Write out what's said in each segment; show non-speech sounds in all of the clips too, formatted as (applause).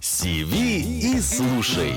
Сиви и слушай.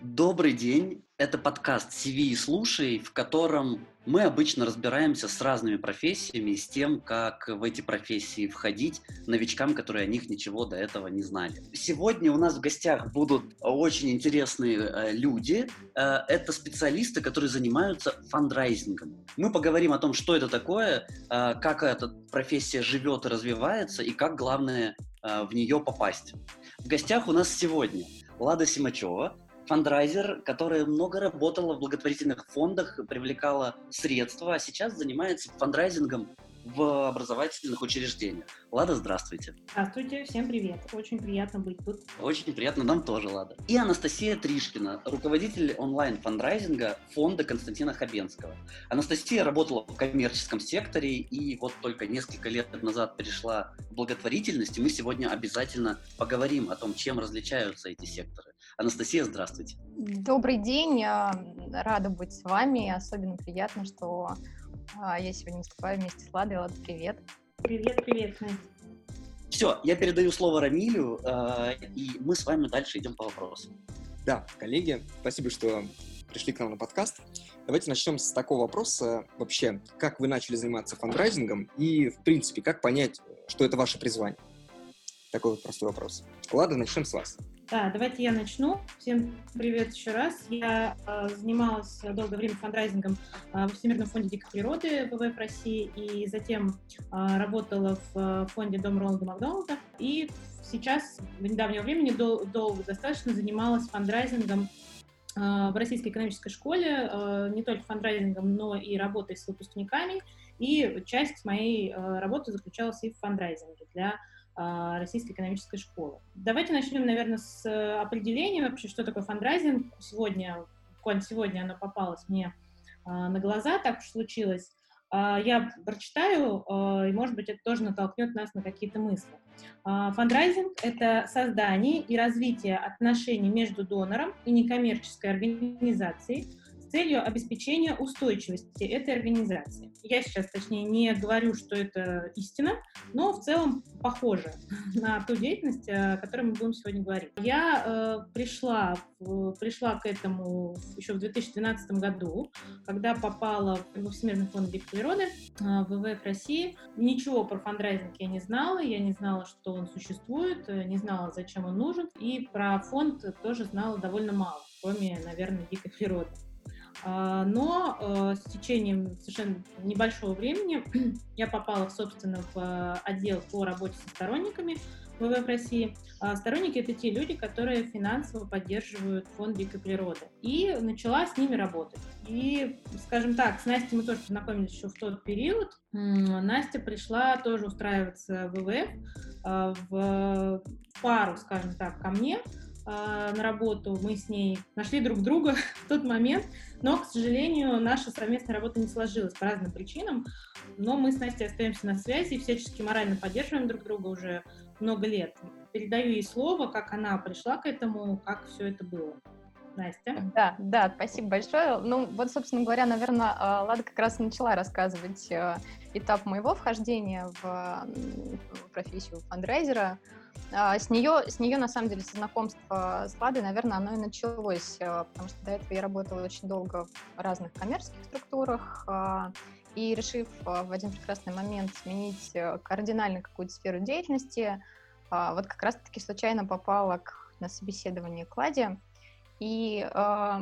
Добрый день. Это подкаст «CV и слушай», в котором мы обычно разбираемся с разными профессиями и с тем, как в эти профессии входить новичкам, которые о них ничего до этого не знали. Сегодня у нас в гостях будут очень интересные э, люди. Э, это специалисты, которые занимаются фандрайзингом. Мы поговорим о том, что это такое, э, как эта профессия живет и развивается, и как, главное, в нее попасть. В гостях у нас сегодня Лада Симачева, фандрайзер, которая много работала в благотворительных фондах, привлекала средства, а сейчас занимается фандрайзингом в образовательных учреждениях. Лада, здравствуйте. Здравствуйте, всем привет. Очень приятно быть тут. Очень приятно, нам тоже, Лада. И Анастасия Тришкина, руководитель онлайн-фандрайзинга фонда Константина Хабенского. Анастасия работала в коммерческом секторе и вот только несколько лет назад перешла в благотворительность, и мы сегодня обязательно поговорим о том, чем различаются эти секторы. Анастасия, здравствуйте. Добрый день, рада быть с вами. Особенно приятно, что а, я сегодня выступаю вместе с Ладой. Лада, привет. Привет, привет, Настя. Все, я передаю слово Рамилю, э, и мы с вами дальше идем по вопросу. Да, коллеги, спасибо, что пришли к нам на подкаст. Давайте начнем с такого вопроса. Вообще, как вы начали заниматься фандрайзингом и, в принципе, как понять, что это ваше призвание? Такой вот простой вопрос. Ладно, начнем с вас. Да, давайте я начну. Всем привет еще раз. Я э, занималась долгое время фандрайзингом э, в Всемирном фонде дикой природы WWF России и затем э, работала в фонде Дом Роланда Макдональда. И сейчас, в недавнего времени, дол- долго достаточно занималась фандрайзингом в Российской экономической школе, не только фандрайзингом, но и работой с выпускниками. И часть моей работы заключалась и в фандрайзинге для Российской экономической школы. Давайте начнем, наверное, с э, определения вообще, что такое фандрайзинг. Сегодня, буквально сегодня оно попалось мне а, на глаза, так уж случилось. А, я прочитаю, и, может быть, это тоже натолкнет нас на какие-то мысли. Фандрайзинг — это создание и развитие отношений между донором и некоммерческой организацией, целью обеспечения устойчивости этой организации. Я сейчас, точнее, не говорю, что это истина, но в целом похоже (laughs) на ту деятельность, о которой мы будем сегодня говорить. Я э, пришла, в, пришла к этому еще в 2012 году, когда попала в Всемирный фонд дикой природы, э, в ВВФ России. Ничего про фандрайзинг я не знала, я не знала, что он существует, э, не знала, зачем он нужен, и про фонд тоже знала довольно мало, кроме, наверное, дикой природы. А, но э, с течением совершенно небольшого времени (clears throat) я попала, собственно, в э, отдел по работе со сторонниками ВВФ России. А сторонники — это те люди, которые финансово поддерживают фонд дикой природы. И начала с ними работать. И, скажем так, с Настей мы тоже познакомились еще в тот период. Настя пришла тоже устраиваться в ВВФ э, в пару, скажем так, ко мне, на работу, мы с ней нашли друг друга (laughs) в тот момент, но, к сожалению, наша совместная работа не сложилась по разным причинам, но мы с Настей остаемся на связи и всячески морально поддерживаем друг друга уже много лет. Передаю ей слово, как она пришла к этому, как все это было. Настя. Да, да, спасибо большое. Ну, вот, собственно говоря, наверное, а, Лада как раз начала рассказывать э, этап моего вхождения в профессию фандрайзера. А, с нее, с нее, на самом деле, со знакомства с Ладой, наверное, оно и началось, э, потому что до этого я работала очень долго в разных коммерческих структурах, а, и решив э, в один прекрасный момент сменить кардинально какую-то сферу деятельности, вот как раз-таки случайно попала к, на собеседование к Ладе, и э,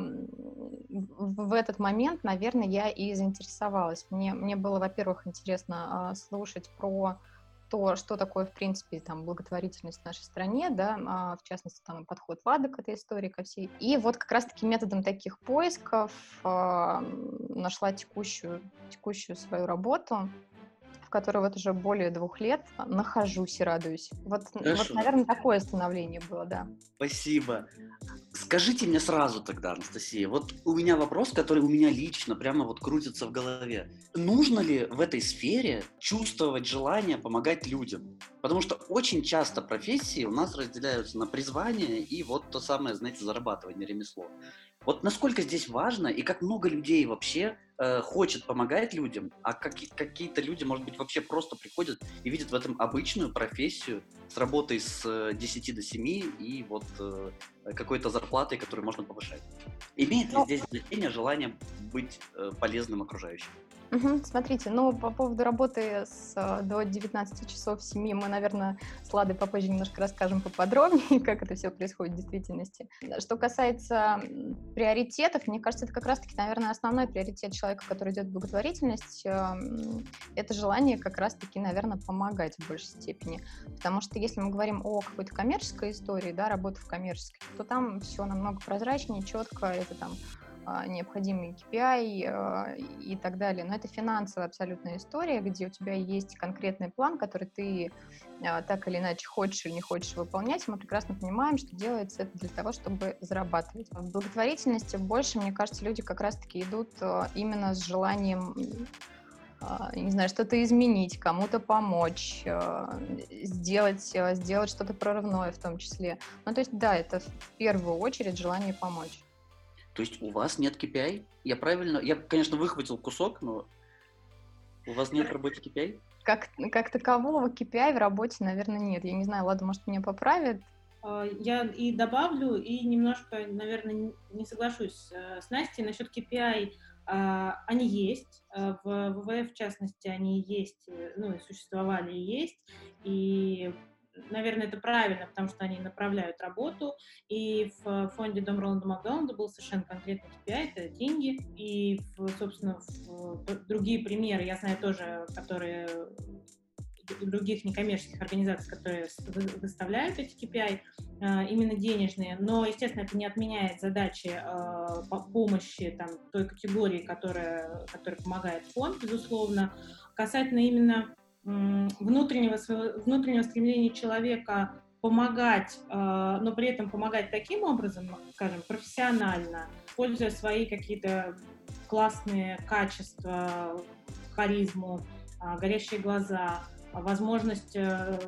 в этот момент, наверное, я и заинтересовалась. Мне, мне было, во-первых, интересно э, слушать про то, что такое, в принципе, там, благотворительность в нашей стране, да, а, в частности, там, подход Лады к этой истории, ко всей. И вот как раз-таки методом таких поисков а, нашла текущую, текущую свою работу, которой вот уже более двух лет нахожусь и радуюсь. Вот, вот наверное, такое становление было, да. Спасибо. Скажите мне сразу тогда, Анастасия, вот у меня вопрос, который у меня лично прямо вот крутится в голове. Нужно ли в этой сфере чувствовать желание помогать людям? Потому что очень часто профессии у нас разделяются на призвание и вот то самое, знаете, зарабатывание, ремесло. Вот насколько здесь важно и как много людей вообще э, хочет помогать людям, а какие- какие-то люди, может быть, вообще просто приходят и видят в этом обычную профессию с работой с э, 10 до 7 и вот э, какой-то зарплатой, которую можно повышать. Имеет ли Ну- здесь значение желание быть э, полезным окружающим? Мгм. Смотрите, ну, по поводу работы с, э, до 19 часов в семьи мы, наверное, с Ладой попозже немножко расскажем поподробнее, (laughs) как это все происходит в действительности. Что касается приоритетов, мне кажется, это как раз-таки, наверное, основной приоритет человека, который идет в благотворительность, эм, это желание как раз-таки, наверное, помогать в большей степени. Потому что если мы говорим о какой-то коммерческой истории, да, работы в коммерческой, то там все намного прозрачнее, четко, это там а, необходимый KPI э, и так далее. Но это финансовая абсолютная история, где у тебя есть конкретный план, который ты а, так или иначе хочешь или не хочешь выполнять. Мы прекрасно понимаем, что делается это для того, чтобы зарабатывать. В благотворительности больше, мне кажется, люди как раз-таки идут именно с желанием а, не знаю, что-то изменить, кому-то помочь, сделать, сделать что-то прорывное в том числе. Ну, то есть, да, это в первую очередь желание помочь. То есть у вас нет KPI? Я правильно... Я, конечно, выхватил кусок, но у вас нет работы KPI? Как, как такового KPI в работе, наверное, нет. Я не знаю, Лада, может, меня поправит. А, Я и добавлю, и немножко, наверное, не- соглашусь э, с Настей насчет KPI. а, Они есть, э, в ВВФ, в частности, они есть, э, ну, и существовали и есть, и, наверное, это правильно, потому что они направляют работу, и в фонде Дом Роланда Макдональда был совершенно конкретный KPI, это деньги, и, в, собственно, в другие примеры, я знаю тоже, которые других некоммерческих организаций, которые выставляют эти KPI, э, именно денежные, но, естественно, это не отменяет задачи по- помощи там, той категории, которая, которая помогает фонд, безусловно. Касательно именно внутреннего, внутреннего стремления человека помогать, э, но при этом помогать таким образом, скажем, профессионально, используя свои какие-то классные качества, харизму, а, горящие глаза, а, возможность э,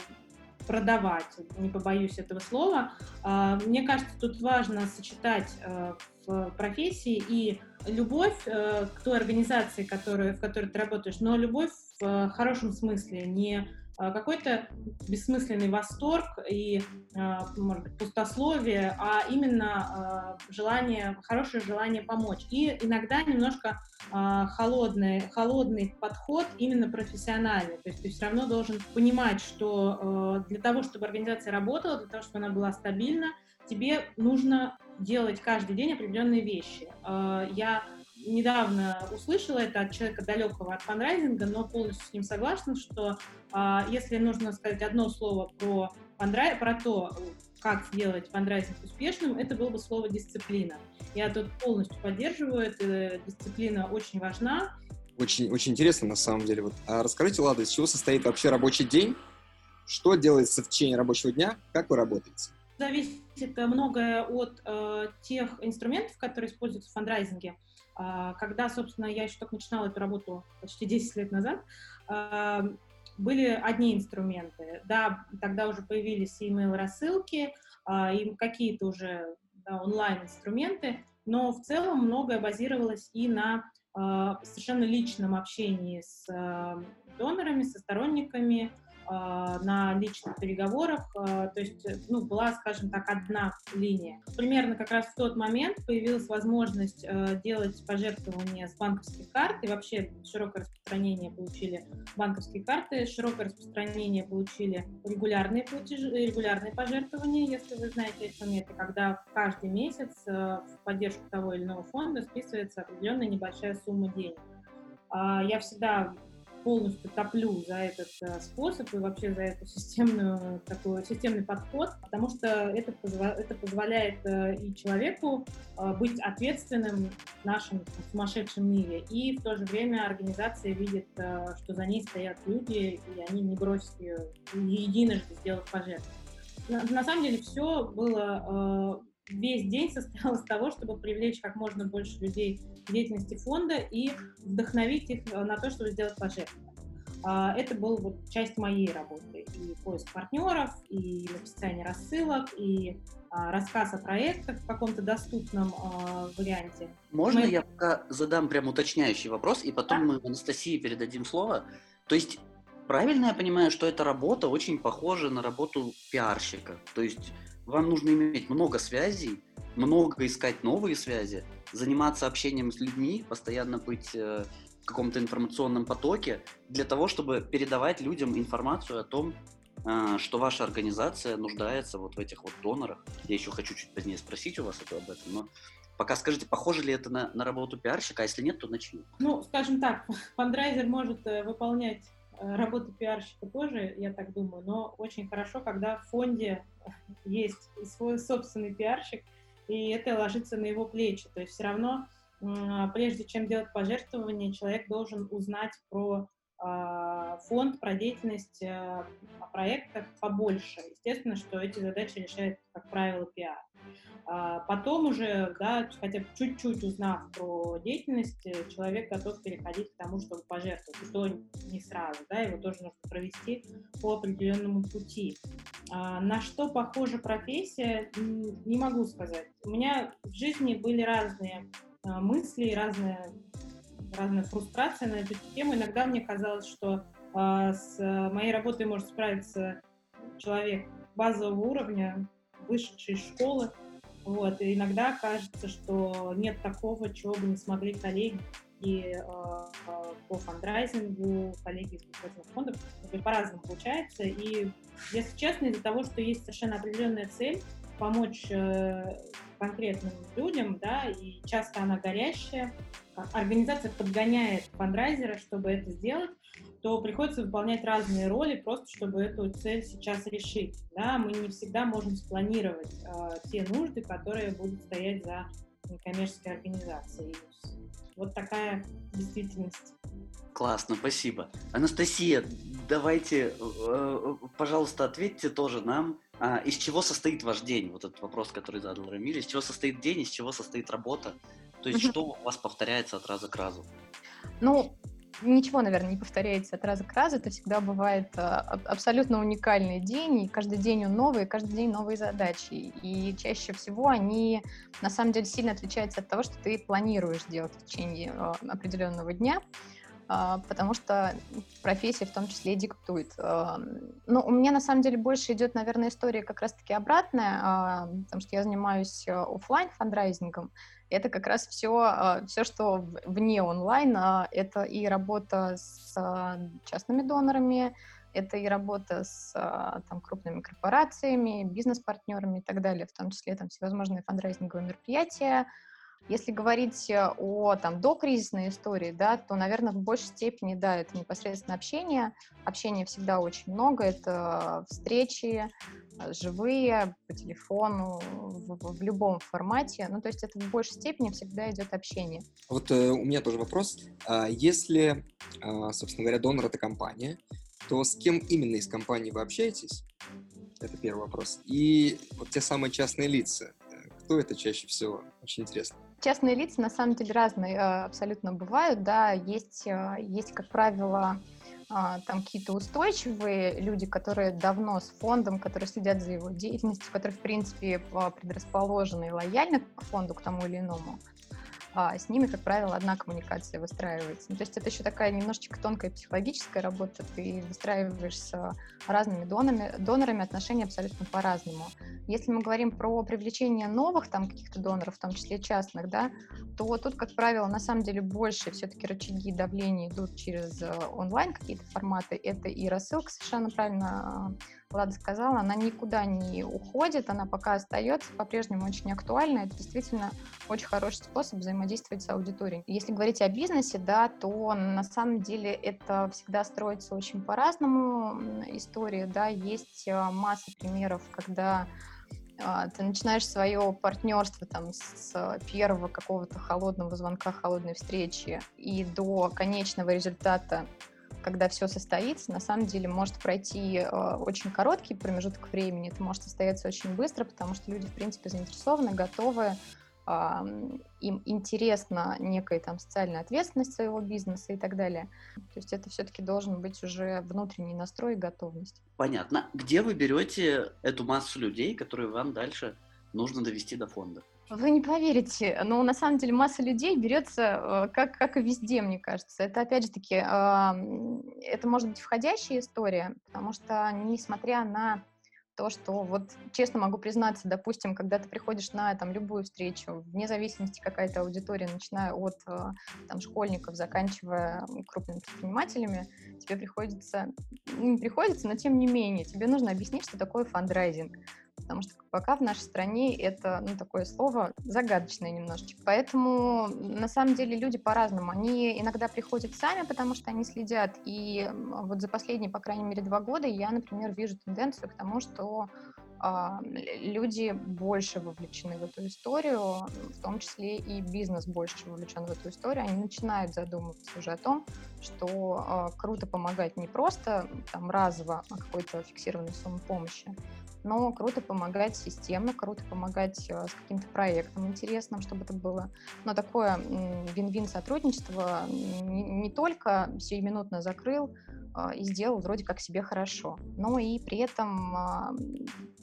продавать, не побоюсь этого слова. А, Мне кажется, тут важно сочетать э, в профессии и любовь э, к той организации, которую, в которой ты работаешь, но любовь в э, хорошем смысле, не э, какой-то бессмысленный восторг и, э, может быть, пустословие, а именно э, желание, хорошее желание помочь. И иногда немножко э, холодный, холодный подход именно профессиональный. То есть ты все равно должен понимать, что э, для того, чтобы организация работала, для того, чтобы она была стабильна, тебе нужно делать каждый день определенные вещи. Э, Я недавно услышала это от человека далекого от фандрайзинга, но полностью с ним согласна, что а, если нужно сказать одно слово про, фандрай... про то, как сделать фандрайзинг успешным, это было бы слово «дисциплина». Я тут полностью поддерживаю, это дисциплина очень важна. Очень, очень интересно, на самом деле. Вот. А расскажите, Лада, из чего состоит вообще рабочий день? Что делается в течение рабочего дня? Как вы работаете? Зависит э, многое от э, тех инструментов, которые используются в фандрайзинге. А, когда, собственно, я еще только начинала эту работу почти 10 лет назад, а, были одни инструменты. Да, тогда уже появились email-рассылки, а, и какие-то уже да, онлайн-инструменты, но в целом многое базировалось и на а, совершенно личном общении с а, донорами, со сторонниками, на личных переговорах, а, то есть, э, ну, была, скажем так, одна линия. Примерно как раз в тот момент появилась возможность э, делать пожертвования с банковских карт, и вообще широкое распространение получили банковские карты, широкое распространение получили регулярные платежи, регулярные пожертвования, если вы знаете эти моменты, когда каждый месяц э, в поддержку того или иного фонда списывается определенная небольшая сумма денег. А, Я всегда полностью топлю за этот э, способ и вообще за эту системную такой системный подход, потому что это, это позволяет э, и человеку э, быть ответственным в нашем сумасшедшем мире, и в то же время организация видит, что за ней стоят люди, и они не бросят ее единожды сделав пожертвование. На, на самом деле все было весь день состоял из того, чтобы привлечь как можно больше людей к деятельности фонда и вдохновить их э, на то, чтобы сделать пожертвование. а, это был вот часть моей работы. И поиск партнеров, и написание рассылок, и а, рассказ о проектах в каком-то доступном а, варианте. Можно Мы... я пока задам прям уточняющий вопрос, и потом да? мы Анастасии передадим слово? То есть правильно я понимаю, что эта работа очень похожа на работу пиарщика? То есть вам нужно иметь много связей, много искать новые связи, заниматься общением с людьми, постоянно быть э, в каком-то информационном потоке для того, чтобы передавать людям информацию о том, э, что ваша организация нуждается вот в этих вот донорах. Я еще хочу чуть позднее спросить у вас об этом, но пока скажите, похоже ли это на, на работу пиарщика, а если нет, то начни. Ну, скажем так, фандрайзер может э, выполнять работу пиарщика тоже, я так думаю, но очень хорошо, когда в фонде есть свой собственный пиарщик, и это ложится на его плечи. То есть все равно, прежде чем делать пожертвование, человек должен узнать про а, фонд, про деятельность а, проекта побольше. Естественно, что эти задачи решает, как правило, пиар. А потом уже, да, хотя бы чуть-чуть узнав про деятельность, э, человек готов переходить к тому, чтобы пожертвовать. И то не сразу, да, его тоже нужно провести по определенному пути. А на что похожа профессия, не могу сказать. У меня в жизни были разные а, мысли, разные, разная фрустрация на эту тему. Иногда мне казалось, что а, с моей работой может справиться человек базового уровня, вышедший из школы, вот, и иногда кажется, что нет такого, чего бы не смогли коллеги и э, по фандрайзингу, коллеги из благотворительных фондов, по-разному получается. И, если честно, из-за того, что есть совершенно определенная цель помочь э, конкретным людям, да, и часто она горящая, организация подгоняет фандрайзера, чтобы это сделать, то приходится выполнять разные роли, просто чтобы эту цель сейчас решить. Да? Мы не всегда можем спланировать э, те нужды, которые будут стоять за некоммерческой организацией. Вот такая действительность. Классно, спасибо. Анастасия, давайте, э, пожалуйста, ответьте тоже нам, а, из чего состоит ваш день? Вот этот вопрос, который задал Рамиль. Из чего состоит день, из чего состоит работа? То есть, что у вас повторяется от раза к разу? Ну, ничего, наверное, не повторяется от раза к разу. Это всегда бывает а, абсолютно уникальный день, и каждый день он новый, и каждый день новые задачи. И чаще всего они, на самом деле, сильно отличаются от того, что ты планируешь делать в течение а, определенного дня потому что профессия в том числе диктует. Ну, у меня на самом деле больше идет, наверное, история как раз-таки обратная, потому что я занимаюсь офлайн фандрайзингом, это как раз все, а, все, что вне онлайна, это и работа с а, частными донорами, это и работа с а, там, крупными корпорациями, бизнес-партнерами и так далее, в том числе там всевозможные фандрайзинговые мероприятия. Если говорить о там, докризисной истории, да, то, наверное, в большей степени, да, это непосредственно общение. Общения всегда очень много, это встречи, Э, живые, по телефону, в, в любом формате. Ну, то есть это в большей степени всегда идет общение. Вот э, у меня тоже вопрос. А если, а, собственно говоря, донор — это компания, то с кем именно из компании вы общаетесь? Это первый вопрос. И вот те самые частные лица, э, кто это чаще всего? Очень интересно. Частные лица на самом деле разные э, абсолютно бывают, да, есть, есть, как правило, а, там какие-то устойчивые люди, которые давно с фондом, которые следят за его деятельностью, которые, в принципе, предрасположены и лояльны к фонду, к тому или иному а с ними, как правило, одна коммуникация выстраивается. Ну, то есть это еще такая немножечко тонкая психологическая работа. Ты выстраиваешь с разными донорами, донорами отношения абсолютно по-разному. Если мы говорим про привлечение новых там каких-то доноров, в том числе частных, да, то тут, как правило, на самом деле больше все-таки рычаги давления идут через э, онлайн какие-то форматы. Это и рассылка, совершенно правильно Влада сказала, она никуда не уходит, она пока остается, по-прежнему очень актуальна. Это действительно очень хороший способ взаимодействовать с аудиторией. Если говорить о бизнесе, да, то на самом деле это всегда строится очень по-разному история, да, есть э, масса примеров, когда а, ты начинаешь свое партнерство там с первого какого-то холодного звонка, холодной встречи и до конечного результата когда все состоится, на самом деле может пройти э, очень короткий промежуток времени, это может состояться очень быстро, потому что люди, в принципе, заинтересованы, готовы, им интересна некая там социальная ответственность своего бизнеса и так далее. То есть это все-таки должен быть уже внутренний настрой и готовность. Понятно. Где вы берете эту массу людей, которые вам дальше нужно довести до фонда? Вы не поверите, но на самом деле масса людей берется э, как, как и везде, мне кажется. Это, опять же таки, это может быть входящая история, потому что, несмотря на то, что вот честно могу признаться, допустим, когда ты приходишь на там любую встречу, вне зависимости какая-то аудитория, начиная от э, там школьников, заканчивая крупными предпринимателями, тебе приходится, не приходится, но тем не менее, тебе нужно объяснить, что такое фандрайзинг потому что пока в нашей стране это, ну, такое слово загадочное немножечко. Поэтому, на самом деле, люди по-разному. Они иногда приходят сами, потому что они следят, и вот за последние, по крайней мере, два года я, например, вижу тенденцию к тому, что а, люди больше вовлечены в эту историю, в том числе и бизнес больше вовлечен в эту историю, они начинают задумываться уже о том, что а, круто помогать не просто там разово а какой-то фиксированной суммы помощи, но круто помогать системно, круто помогать э, с каким-то проектом интересным, чтобы это было. Но такое вин-вин сотрудничество не, не только сиюминутно закрыл э, и сделал вроде как себе хорошо, но и при этом а,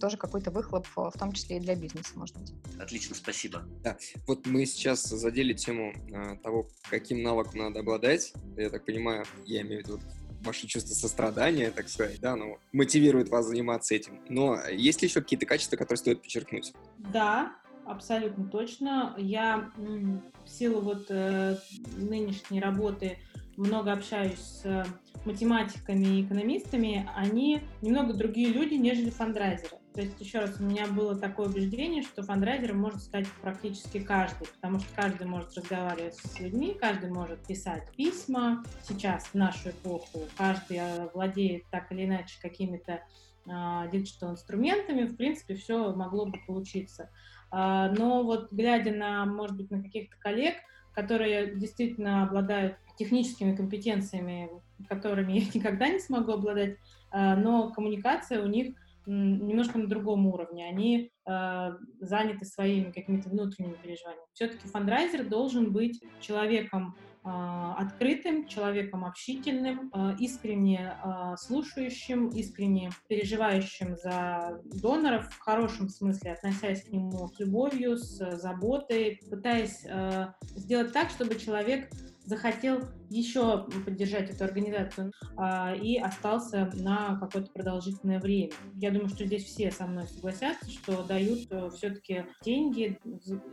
тоже какой-то выхлоп, в том числе и для бизнеса, может быть. Отлично, спасибо. Да, вот мы сейчас задели тему а, того, каким навыком надо обладать. Я так понимаю, я имею в виду ваше чувство сострадания, так сказать, да, ну, мотивирует вас заниматься этим. Но есть ли еще какие-то качества, которые стоит подчеркнуть? Да, абсолютно точно. Я в силу вот э, нынешней работы много общаюсь с математиками и экономистами, они немного другие люди, нежели фандрайзеры. То есть, еще раз, у меня было такое убеждение, что фандрайзером может стать практически каждый, потому что каждый может разговаривать с людьми, каждый может писать письма. Сейчас, в нашу эпоху, каждый э, владеет так или иначе какими-то а, digital-инструментами, в принципе, все могло бы получиться. А, но вот глядя на, может быть, на каких-то коллег, которые действительно обладают техническими компетенциями, которыми я (laughs) никогда не смогу обладать, а, но коммуникация у них немножко на другом уровне. Они э, заняты своими какими-то внутренними переживаниями. Все-таки фандрайзер должен быть человеком э, открытым, человеком общительным, э, искренне э, слушающим, искренне переживающим за доноров, в хорошем смысле, относясь к нему с любовью, с заботой, пытаясь э, сделать так, чтобы человек захотел еще поддержать эту организацию а, и остался на какое-то продолжительное время. Я думаю, что здесь все со мной согласятся, что дают э, все-таки деньги,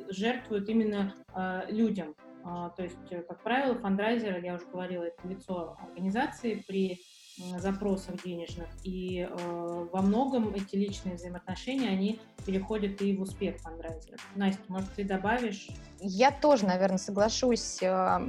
жертвуют именно а, людям. А, то есть, э, как правило, фандрайзер, я уже говорила, это лицо организации при запросов денежных. И э, во многом эти личные взаимоотношения, они переходят и в успех фандрайзера. Настя, может, ты добавишь? Я тоже, наверное, соглашусь э,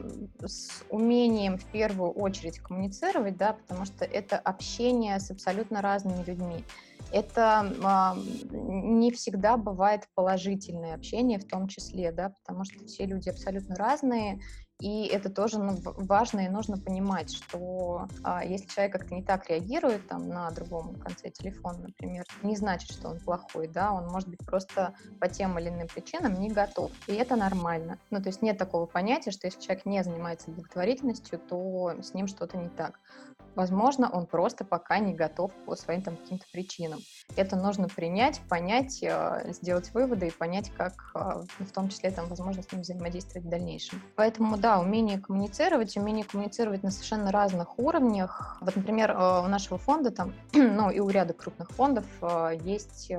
с умением в первую очередь коммуницировать, да, потому что это общение с абсолютно разными людьми. Это э, не всегда бывает положительное общение в том числе, да, потому что все люди абсолютно разные, и это тоже ну, важно и нужно понимать, что а, если человек как-то не так реагирует там, на другом конце телефона, например, не значит, что он плохой, да, он может быть просто по тем или иным причинам не готов. И это нормально. Ну, то есть нет такого понятия, что если человек не занимается благотворительностью, то с ним что-то не так. Возможно, он просто пока не готов по своим там каким-то причинам. Это нужно принять, понять, э, сделать выводы и понять, как э, в том числе там, возможно, с ним взаимодействовать в дальнейшем. Поэтому, да, умение коммуницировать, умение коммуницировать на совершенно разных уровнях. Вот, например, э, у нашего фонда там, (clears throat) ну и у ряда крупных фондов есть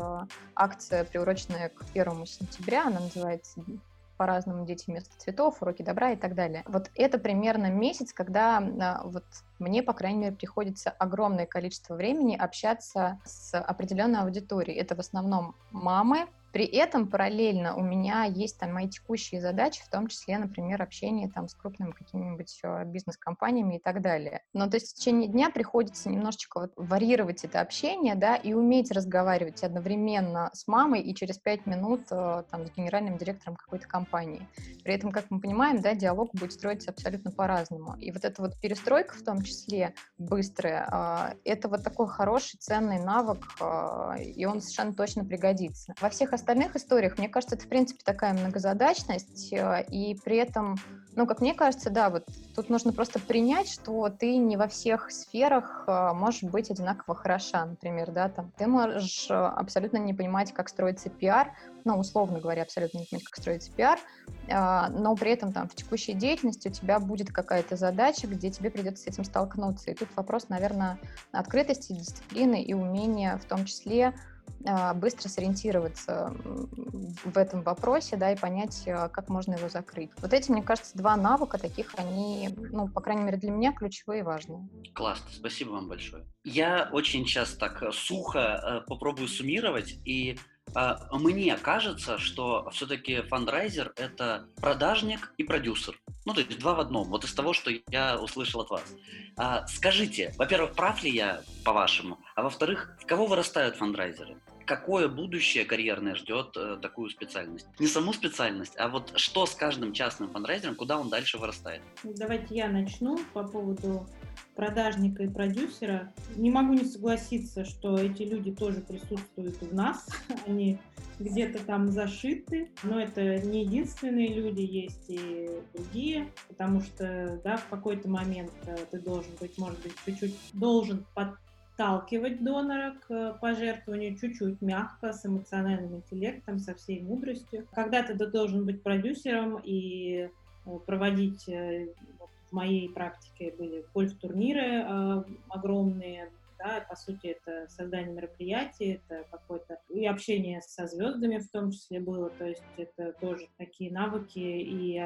акция, приуроченная к первому сентября, она называется по-разному дети вместо цветов, уроки добра и так далее. Вот это примерно месяц, когда а, вот мне, по крайней мере, приходится огромное количество времени общаться с определенной аудиторией. Это в основном мамы, при этом параллельно у меня есть там мои текущие задачи, в том числе, например, общение там с крупными какими-нибудь э, бизнес-компаниями и так далее. Но то есть в течение дня приходится немножечко вот варьировать это общение, да, и уметь разговаривать одновременно с мамой и через пять минут э, там с генеральным директором какой-то компании. При этом, как мы понимаем, да, диалог будет строиться абсолютно по-разному. И вот эта вот перестройка в том числе быстрая, э, это вот такой хороший, ценный навык, и он совершенно точно пригодится. Во всех остальных историях, мне кажется, это, в принципе, такая многозадачность, э, и при этом, ну, как мне кажется, да, вот тут нужно просто принять, что ты не во всех сферах э, можешь быть одинаково хороша, например, да, там, ты можешь э, абсолютно не понимать, как строится пиар, ну, условно говоря, абсолютно не понимать, как строится пиар, но при этом там в текущей деятельности у тебя будет какая-то задача, где тебе придется с этим столкнуться. И тут вопрос, наверное, открытости, дисциплины и умения в том числе быстро сориентироваться в этом вопросе, да, и понять, а, как можно его закрыть. Вот эти, мне кажется, два навыка таких, они, ну, по крайней мере, для меня ключевые и важные. Классно, спасибо вам большое. Я очень сейчас так э, сухо э, попробую суммировать, и э, мне кажется, что все-таки фандрайзер — это продажник и продюсер. Ну, то есть два в одном, вот из того, что я услышал от вас. А, скажите, во-первых, прав ли я, по-вашему? А во-вторых, в кого вырастают фандрайзеры? какое будущее карьерное ждет э, такую специальность? Не саму специальность, а вот что с каждым частным фандрайзером, куда он дальше вырастает? Давайте я начну по поводу продажника и продюсера. Не могу не согласиться, что эти люди тоже присутствуют в нас. (laughs) Они где-то там зашиты, но это не единственные люди, есть и другие, потому что, да, в какой-то момент э, ты должен быть, может быть, чуть-чуть должен под подталкивать донора к пожертвованию чуть-чуть мягко, с эмоциональным интеллектом, со всей мудростью. Когда-то ты должен быть продюсером и э, проводить э, в моей практике были гольф-турниры э, огромные, да, по сути, это создание мероприятий, это какое-то и общение со звездами в том числе было, то есть это тоже такие навыки, и,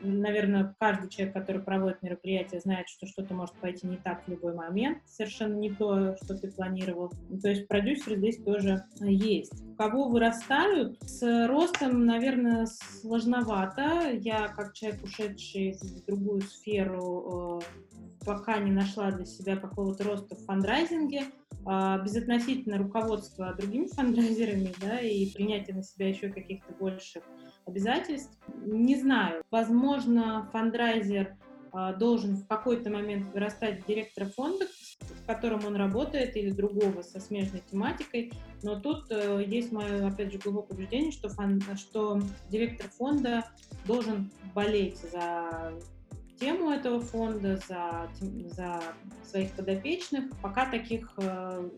наверное, каждый человек, который проводит мероприятие, знает, что что-то может пойти не так в любой момент, совершенно не то, что ты планировал. То есть продюсеры здесь тоже есть. У кого вырастают? С ростом, наверное, сложновато. Я, как человек, ушедший в другую сферу, э, пока не нашла для себя какого-то роста в фандрайзинге, а, безотносительно руководства другими фандрайзерами, да, и принятия на себя еще каких-то больших обязательств. Не знаю, возможно, фандрайзер а, должен в какой-то момент вырастать в директора фонда, в котором он работает, или другого со смежной тематикой, но тут э, есть мое, опять же, глубокое убеждение, что, фон, что директор фонда должен болеть за тему этого фонда, за, за своих подопечных. Пока таких э,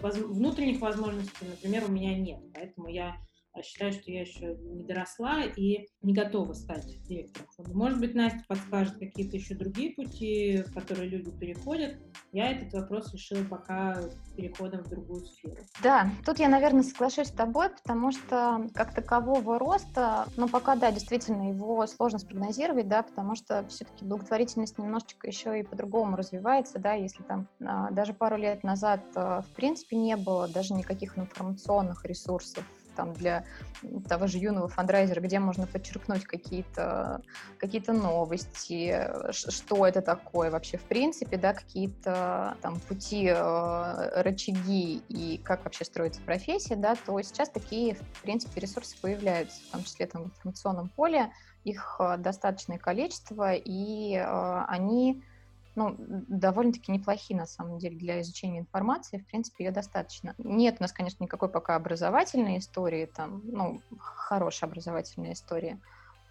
внутренних возможностей, например, у меня нет. Поэтому я считаю, что я еще не доросла и не готова стать директором фонда. Может быть, Настя подскажет какие-то еще другие пути, в которые люди переходят. Я этот вопрос решила пока переходом в другую сферу. Да, тут я, наверное, соглашусь с тобой, потому что как такового роста, ну, пока, да, действительно, его сложно спрогнозировать, да, потому что все-таки благотворительность немножечко еще и по-другому развивается, да, если там а, даже пару лет назад, а, в принципе, не было даже никаких информационных ресурсов там для того же юного фандрайзера, где можно подчеркнуть какие-то какие новости, что это такое вообще в принципе, да, какие-то там пути, э, рычаги и как вообще строится профессия, да, то сейчас такие, в принципе, ресурсы появляются, в том числе там в информационном поле, их э, достаточное количество, и э, они ну, довольно-таки неплохие, на самом деле, для изучения информации. В принципе, ее достаточно. Нет у нас, конечно, никакой пока образовательной истории, там, ну, хорошая образовательная история.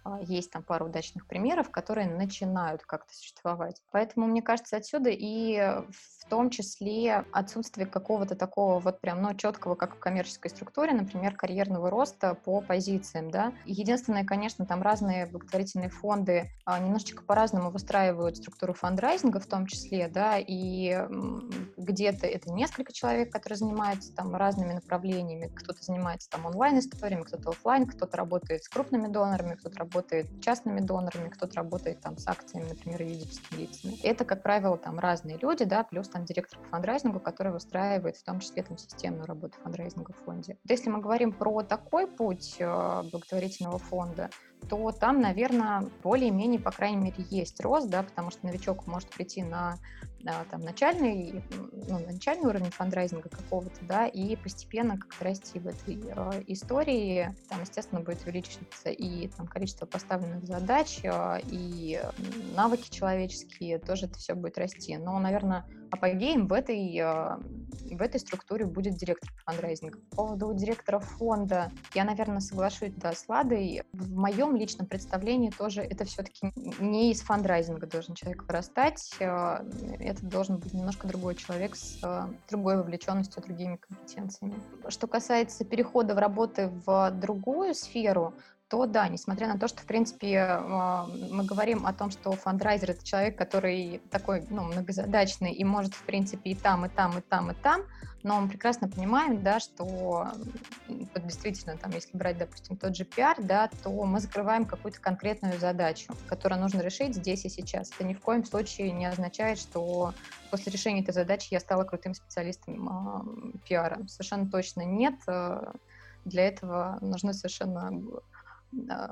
А, есть там пару удачных примеров, которые начинают как-то существовать. Поэтому, мне кажется, отсюда и в том числе отсутствие какого-то такого вот прям, ну, четкого, как в коммерческой структуре, например, карьерного роста по позициям, да. Единственное, конечно, там разные благотворительные фонды а, немножечко по-разному выстраивают структуру фандрайзинга в том числе, да, и где-то это несколько человек, которые занимаются там разными направлениями, кто-то занимается там онлайн-историями, кто-то офлайн, кто-то работает с крупными донорами, кто-то работает работает частными донорами, кто-то работает там с акциями, например, юридическими лицами. Это, как правило, там разные люди, да, плюс там директор по фандрайзингу, который выстраивает в том числе там системную работу фандрайзинга в фонде. Вот если мы говорим про такой путь э, благотворительного фонда, то там, наверное, более-менее, по крайней мере, есть рост, да, потому что новичок может прийти на там, начальный, ну, начальный уровень фандрайзинга какого-то, да, и постепенно как-то расти в этой э, истории. Там, естественно, будет увеличиваться и там, количество поставленных задач, э, и навыки человеческие, тоже это все будет расти. Но, наверное, апогеем в этой, э, в этой структуре будет директор фандрайзинга. По поводу директора фонда я, наверное, соглашусь да, с Ладой. В моем личном представлении тоже это все-таки не из фандрайзинга должен человек вырастать. Э, это должен быть немножко другой человек с э, другой вовлеченностью, другими компетенциями. Что касается перехода в работы в другую сферу, то да, несмотря на то, что, в принципе, а, мы говорим о том, что фандрайзер — это человек, который такой, ну, многозадачный и может, в принципе, и там, и там, и там, и там, но мы прекрасно понимаем, да, что вот действительно, там, если брать, допустим, тот же пиар, да, то мы закрываем какую-то конкретную задачу, которую нужно решить здесь и сейчас. Это ни в коем случае не означает, что после решения этой задачи я стала крутым специалистом э, пиара. Совершенно точно нет. Э, для этого нужны совершенно а,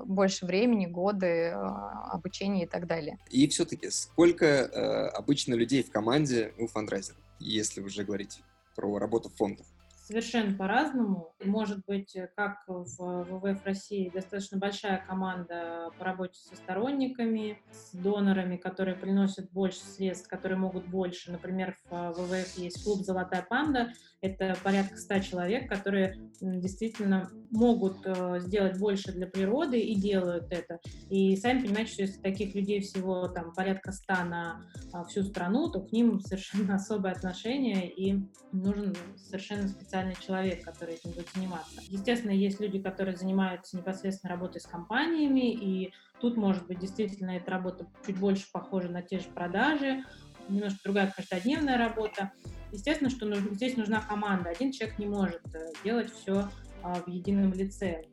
больше времени, годы а, обучения и так далее. И все-таки сколько э, обычно людей в команде у фандрайзера, если уже говорить про работу фондов? Совершенно по-разному. Может быть, э, как в ВВФ России достаточно большая команда по работе со сторонниками, с донорами, которые приносят больше средств, которые могут больше. Например, в ВВФ есть клуб «Золотая панда». Это порядка ста человек, которые действительно могут э, сделать больше для природы и делают это. И сами понимаете, что если таких людей всего там порядка ста на всю страну, то к ним (laughs) совершенно особое отношение и нужен совершенно специальный специальный человек, который этим будет заниматься. Естественно, есть люди, которые занимаются непосредственно работой с компаниями, и тут, может быть, действительно эта работа чуть больше похожа на те же продажи, немножко другая каждодневная работа. Естественно, что нужно, здесь нужна команда. Один человек не может э, делать все а, в едином лице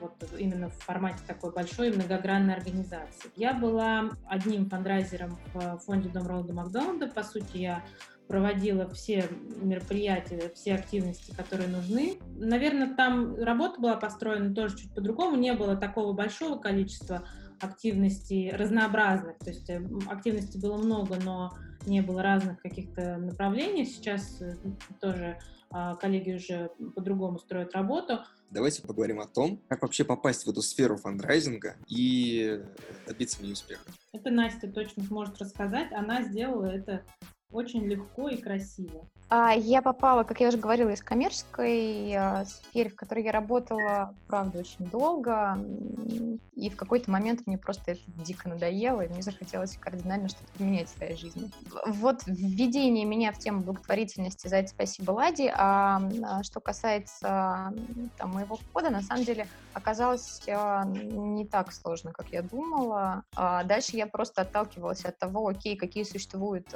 вот именно в формате такой большой многогранной организации. Я была одним фандрайзером в фонде Дом Роланда Макдональда. По сути, я проводила все мероприятия, все активности, которые нужны. Наверное, там работа была построена тоже чуть по-другому, не было такого большого количества активностей разнообразных, то есть э, активностей было много, но не было разных каких-то направлений. Сейчас э, тоже а, коллеги уже по-другому строят работу. Давайте поговорим о том, как вообще попасть в эту сферу фандрайзинга и добиться в ней успеха. Это Настя точно сможет рассказать. Она сделала это очень легко и красиво. А я попала, как я уже говорила, из коммерческой э, сферы, в которой я работала, правда, очень долго. И в какой-то момент мне просто это дико надоело, и мне захотелось кардинально что-то поменять в своей жизни. Вот введение меня в тему благотворительности, за это спасибо Лади. А, а что касается там, моего входа, на самом деле оказалось э, не так сложно, как я думала. А дальше я просто отталкивалась от того, окей, какие существуют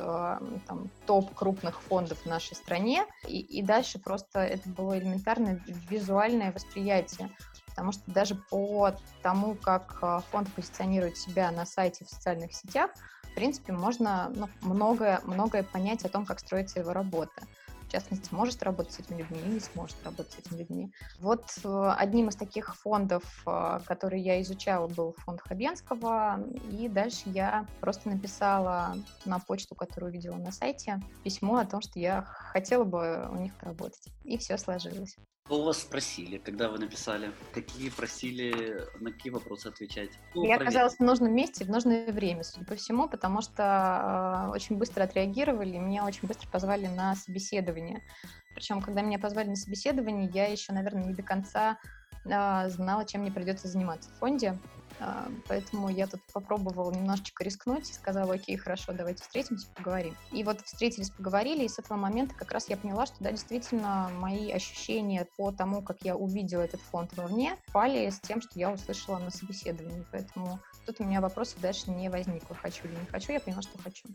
там, топ крупных фондов на нашей стране. И, и дальше просто это было элементарное визуальное восприятие. Потому что даже по тому, как э, фонд позиционирует себя на сайте в социальных сетях, в принципе, можно ну, многое, многое понять о том, как строится его работа частности, может работать с этими людьми или не сможет работать с этими людьми. Вот э, одним из таких фондов, э, который я изучала, был фонд Хабенского, и дальше я просто написала на почту, которую увидела на сайте, письмо о том, что я хотела бы у них поработать. И все сложилось. Что у вас спросили, когда вы написали? Какие просили, на какие вопросы отвечать? Ну, Я оказалась в нужном месте в нужное время, судя по всему, потому что э, очень быстро отреагировали, меня очень быстро позвали на собеседование. Причем, когда меня позвали на собеседование, я еще, наверное, не до конца э, знала, чем мне придется заниматься в фонде. А, поэтому я тут попробовала немножечко рискнуть и сказала, окей, хорошо, давайте встретимся, поговорим. И вот встретились, поговорили, и с этого момента как раз я поняла, что да, действительно, мои ощущения по тому, как я увидела этот фонд вовне, пали с тем, что я услышала на собеседовании. Поэтому тут у меня вопросов дальше не возникло, хочу или не хочу, я поняла, что хочу.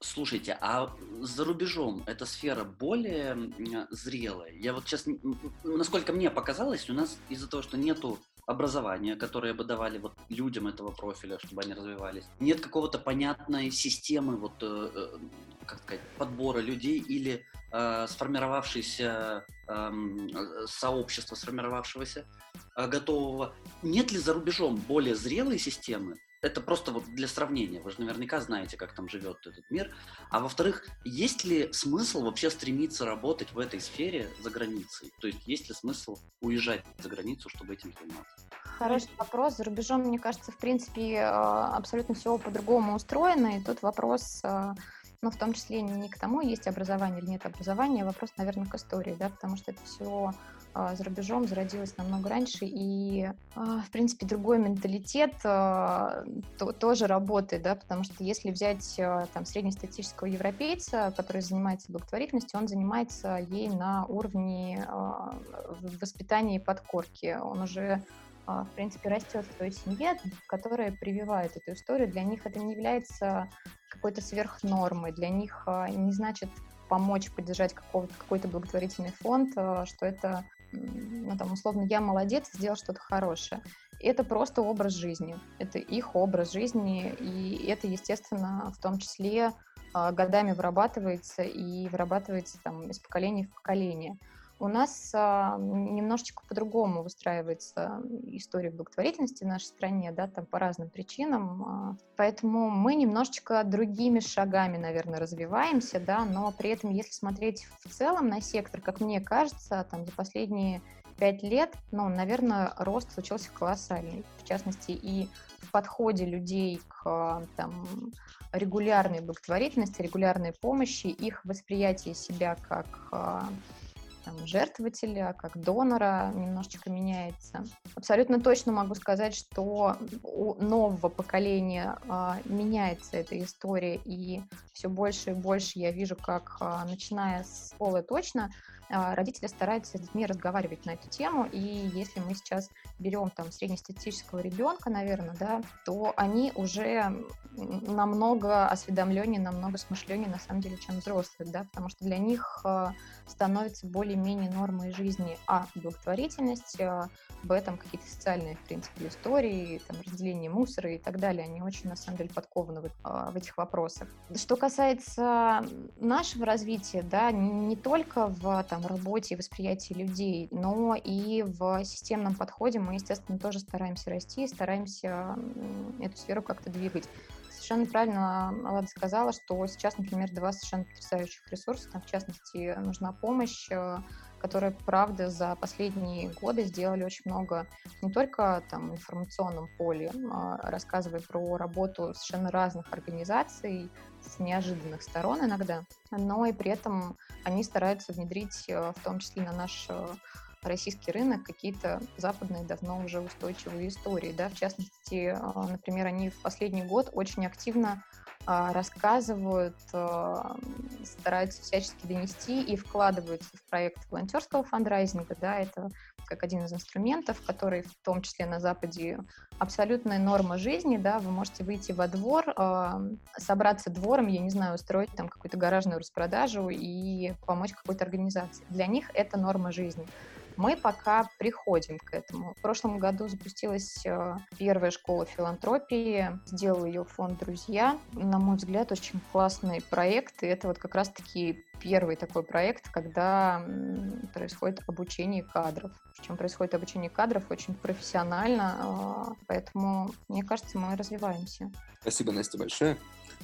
Слушайте, а за рубежом эта сфера более зрелая? Я вот сейчас, насколько мне показалось, у нас из-за того, что нету образования, которое бы давали вот людям этого профиля, чтобы они развивались. Нет какого-то понятной системы вот, э, э как сказать, подбора людей или э, сформировавшейся э, сообщества, сформировавшегося э, готового. Нет ли за рубежом более зрелой системы, это просто вот для сравнения. Вы же наверняка знаете, как там живет этот мир. А во-вторых, есть ли смысл вообще стремиться работать в этой сфере за границей? То есть есть ли смысл уезжать за границу, чтобы этим заниматься? Хороший вопрос. За рубежом, мне кажется, в принципе, а, абсолютно все по-другому устроено. И тут вопрос а, но в том числе не к тому, есть образование или нет образования, вопрос, наверное, к истории, да, потому что это все за рубежом зародилось намного раньше, и, а, в принципе, другой менталитет а, то, тоже работает, да, потому что если взять там среднестатистического европейца, который занимается благотворительностью, он занимается ей на уровне воспитания и подкорки. Он уже в принципе, растет в той семье, которая прививает эту историю. Для них это не является какой-то сверхнормой, для них не значит помочь поддержать какой-то благотворительный фонд, что это ну, там, условно, я молодец, сделал что-то хорошее. Это просто образ жизни, это их образ жизни, и это, естественно, в том числе а, годами вырабатывается и вырабатывается там из поколения в поколение. У нас а, немножечко по-другому выстраивается история благотворительности в нашей стране, да, там по разным причинам. А, поэтому мы немножечко другими шагами, наверное, развиваемся, да, но при этом, если смотреть в целом на сектор, как мне кажется, там за последние пять лет, ну, наверное, рост случился колоссальный. В частности, и в подходе людей к там, регулярной благотворительности, регулярной помощи, их восприятие себя как а, там, жертвователя, как донора немножечко меняется. Абсолютно точно могу сказать, что у нового поколения э, меняется эта история, и все больше и больше я вижу, как, э, начиная с школы точно, э, родители стараются с детьми разговаривать на эту тему, и если мы сейчас берем там среднестатистического ребенка, наверное, да, то они уже намного осведомленнее, намного смышленнее на самом деле, чем взрослые, да, потому что для них э, становится более-менее нормой жизни, а благотворительность, э, в этом какие-то социальные, в принципе, истории, там, разделение мусора и так далее, они очень, на самом деле, подкованы в, э, в этих вопросах. Что касается нашего развития, да, не только в там, работе и восприятии людей, но и в системном подходе мы, естественно, тоже стараемся расти, стараемся эту сферу как-то двигать совершенно правильно Алада сказала, что сейчас, например, два совершенно потрясающих ресурса, там, в частности, нужна помощь, э, которые, правда, за последние годы сделали очень много не только там в информационном поле, а рассказывая про работу совершенно разных организаций с неожиданных сторон иногда, но и при этом они стараются внедрить э, в том числе на наш э, российский рынок какие-то западные давно уже устойчивые истории. Да? В частности, а, например, они в последний год очень активно а, рассказывают, а, стараются всячески донести и вкладываются в проект волонтерского фандрайзинга. Да, это как один из инструментов, который в том числе на Западе абсолютная норма жизни. Да, вы можете выйти во двор, собраться двором, я не знаю, устроить там какую-то гаражную распродажу и помочь какой-то организации. Для них это норма жизни. Мы пока приходим к этому. В прошлом году запустилась э, первая школа филантропии, сделал ее фонд «Друзья». На мой взгляд, очень классный проект, и это вот как раз-таки первый такой проект, когда происходит обучение кадров. Причем происходит обучение кадров очень профессионально, а, поэтому, мне кажется, мы развиваемся. Спасибо, Настя, большое.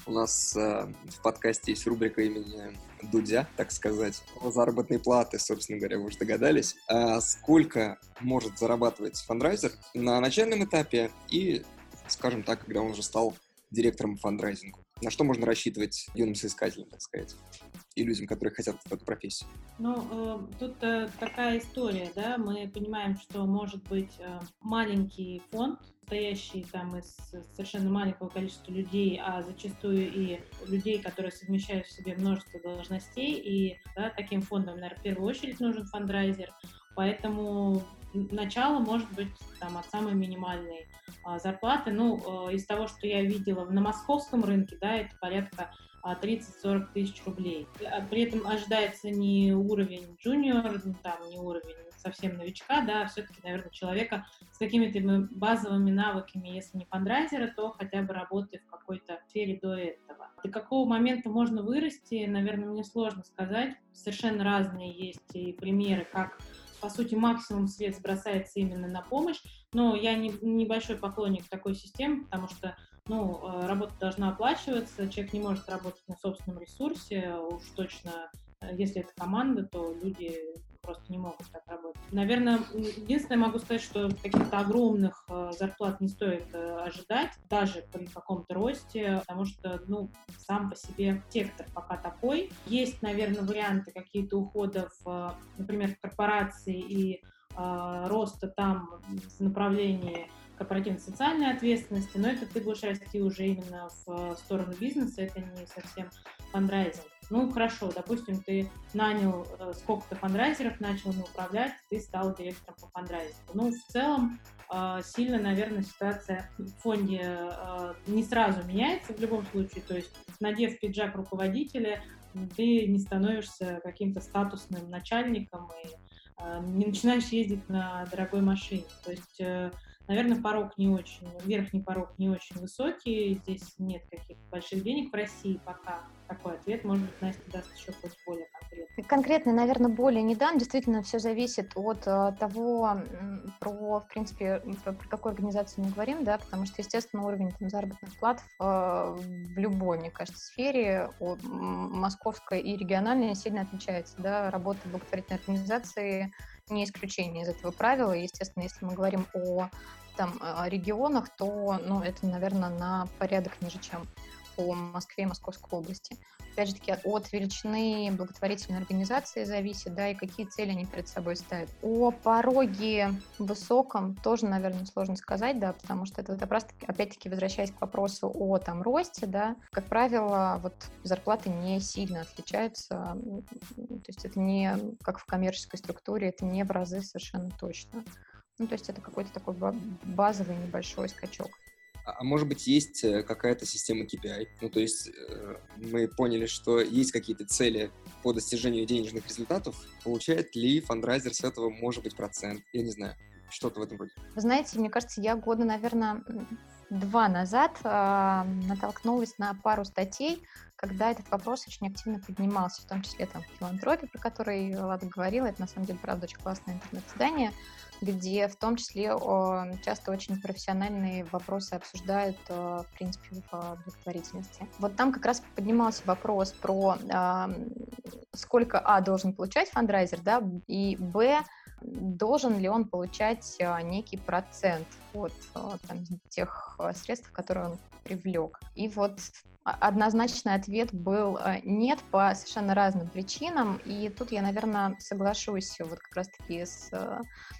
У нас э, в подкасте есть рубрика имени Дудя, так сказать, заработной платы, собственно говоря, вы уже догадались. А сколько может зарабатывать фандрайзер на начальном этапе и, скажем так, когда он уже стал директором фандрайзинга? На что можно рассчитывать юным соискателям, так сказать, и людям, которые хотят в эту профессию? Ну, э, тут э, такая история, да, мы понимаем, что может быть э, маленький фонд, состоящий там из совершенно маленького количества людей, а зачастую и людей, которые совмещают в себе множество должностей, и да, таким фондом, наверное, в первую очередь нужен фандрайзер, поэтому начало может быть там от самой минимальной зарплаты. Ну, э, из того, что я видела на московском рынке, да, это порядка 30-40 а, тысяч рублей. А при этом ожидается не уровень джуниор, там, не уровень совсем новичка, да, все-таки, наверное, человека с какими-то базовыми навыками, если не фандрайзера, то хотя бы работы в какой-то сфере до этого. До какого момента можно вырасти, наверное, мне сложно сказать. Совершенно разные есть и примеры, как по сути, максимум средств бросается именно на помощь, но я не, небольшой поклонник такой системы, потому что ну, э, работа должна оплачиваться, человек не может работать на собственном ресурсе, уж точно, если это команда, то люди просто не могут так работать. Наверное, единственное могу сказать, что каких-то огромных э, зарплат не стоит э, ожидать, даже при каком-то росте, потому что, ну, сам по себе сектор пока такой. Есть, наверное, варианты какие-то уходов, э, например, в корпорации и роста там в направлении корпоративной социальной ответственности, но это ты будешь расти уже именно в сторону бизнеса, это не совсем фандрайзинг. Ну, хорошо, допустим, ты нанял э, сколько-то фандрайзеров, начал ими управлять, ты стал директором по фандрайзингу. Ну, в целом, э, сильно, наверное, ситуация в фонде э, не сразу меняется в любом случае. То есть, надев пиджак руководителя, ты не становишься каким-то статусным начальником и э, не начинаешь ездить на дорогой машине. То есть э, Наверное, порог не очень, верхний порог не очень высокий, здесь нет каких-то больших денег в России пока. Такой ответ, может быть, Настя даст еще хоть более конкретный. Конкретно, наверное, более не дам. Действительно, все зависит от uh, того, про, в принципе, про, про какую организацию мы говорим, да, потому что, естественно, уровень там, заработных плат uh, в любой, мне кажется, сфере, московской и региональной, сильно отличается, да, работа благотворительной организации не исключение из этого правила. Естественно, если мы говорим о там, регионах, то ну, это, наверное, на порядок ниже, чем по Москве и Московской области. Опять же таки, от величины благотворительной организации зависит, да, и какие цели они перед собой ставят. О пороге высоком тоже, наверное, сложно сказать, да, потому что это, это просто, опять-таки, возвращаясь к вопросу о там росте, да, как правило, вот зарплаты не сильно отличаются, то есть это не как в коммерческой структуре, это не в разы совершенно точно. Ну, то есть это какой-то такой базовый небольшой скачок. А, а может быть, есть э, какая-то система KPI? Ну, то есть э, мы поняли, что есть какие-то цели по достижению денежных результатов. Получает ли фандрайзер с этого, может быть, процент? Я не знаю. Что-то в этом роде. Вы знаете, мне кажется, я года, наверное, два назад э, натолкнулась на пару статей, когда этот вопрос очень активно поднимался, в том числе там в филантропии, про который Лада говорила. Это, на самом деле, правда, очень классное интернет-издание где в том числе часто очень профессиональные вопросы обсуждают, в принципе, в благотворительности. Вот там как раз поднимался вопрос про сколько, а, должен получать фандрайзер, да, и, б, должен ли он получать некий процент от там, тех средств, которые он привлек. И вот однозначный ответ был нет по совершенно разным причинам. И тут я, наверное, соглашусь вот как раз-таки с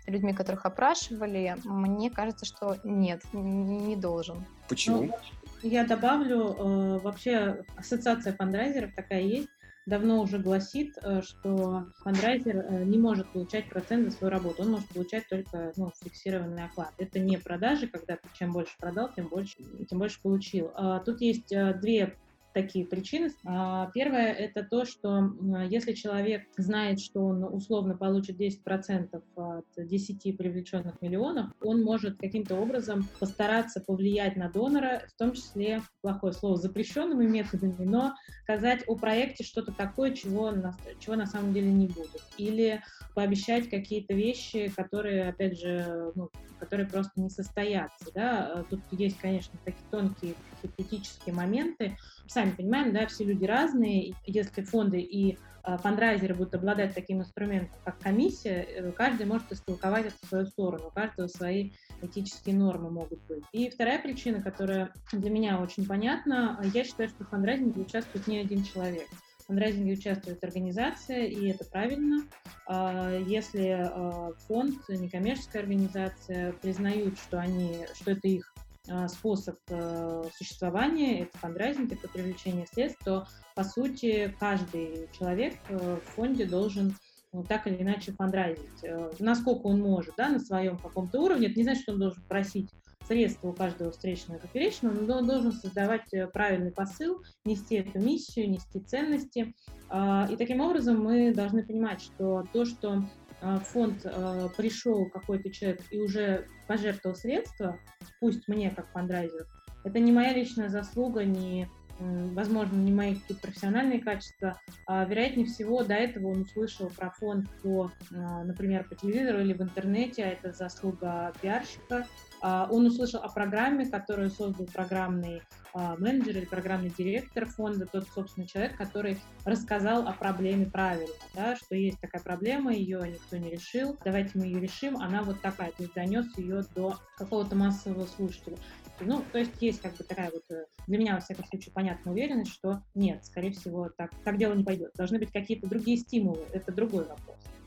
людьми, которых опрашивали. Мне кажется, что нет, не должен. Почему? Ну, я добавлю, вообще ассоциация фандрайзеров такая есть, давно уже гласит, э, что фандрайзер э, не может получать процент за свою работу, он может получать только ну, фиксированный оклад. Это не продажи, когда ты чем больше продал, тем больше, тем больше получил. А тут есть э, две такие причины. А, первое – это то, что если человек знает, что он условно получит 10% от 10 привлеченных миллионов, он может каким-то образом постараться повлиять на донора, в том числе, плохое слово, запрещенными методами, но сказать о проекте что-то такое, чего на, чего на самом деле не будет. Или пообещать какие-то вещи, которые, опять же, ну, которые просто не состоятся. Да? Тут есть, конечно, такие тонкие критические моменты, сами понимаем, да, все люди разные, если фонды и э, фандрайзеры будут обладать таким инструментом, как комиссия, э, каждый может истолковать это в свою сторону, у каждого свои этические нормы могут быть. И вторая причина, которая для меня очень понятна, я считаю, что в фандрайзинге участвует не один человек. В фандрайзинге участвует организация, и это правильно. А, если э, фонд, некоммерческая организация признают, что, они, что это их а, способ э, существования, это фандрайзинг, это привлечение средств, то, по сути, каждый человек э, в фонде должен ну, так или иначе фандрайзить, э, насколько он может, да, на своем каком-то уровне. Это не значит, что он должен просить средства у каждого встречного и поперечного, но он должен создавать правильный посыл, нести эту миссию, нести ценности. А, и таким образом мы должны понимать, что то, что а, фонд а, пришел какой-то человек и уже пожертвовал средства, пусть мне как фандрайзер, это не моя личная заслуга, не, возможно, не мои какие-то профессиональные качества. А, вероятнее всего, до этого он услышал про фонд по, например, по телевизору или в интернете, а это заслуга пиарщика. Он услышал о программе, которую создал программный а, менеджер или программный директор фонда, тот, собственно, человек, который рассказал о проблеме правильно, да, что есть такая проблема, ее никто не решил, давайте мы ее решим, она вот такая, то есть донес ее до какого-то массового слушателя. Ну, то есть есть как бы такая вот, э, для меня, во всяком случае, понятная уверенность, что нет, скорее всего, так, так дело не пойдет. Должны быть какие-то другие стимулы, это другой вопрос а,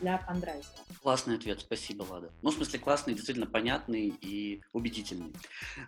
для фандрайзера. Классный ответ, спасибо, Лада. Ну, в смысле, классный, действительно понятный и убедительный.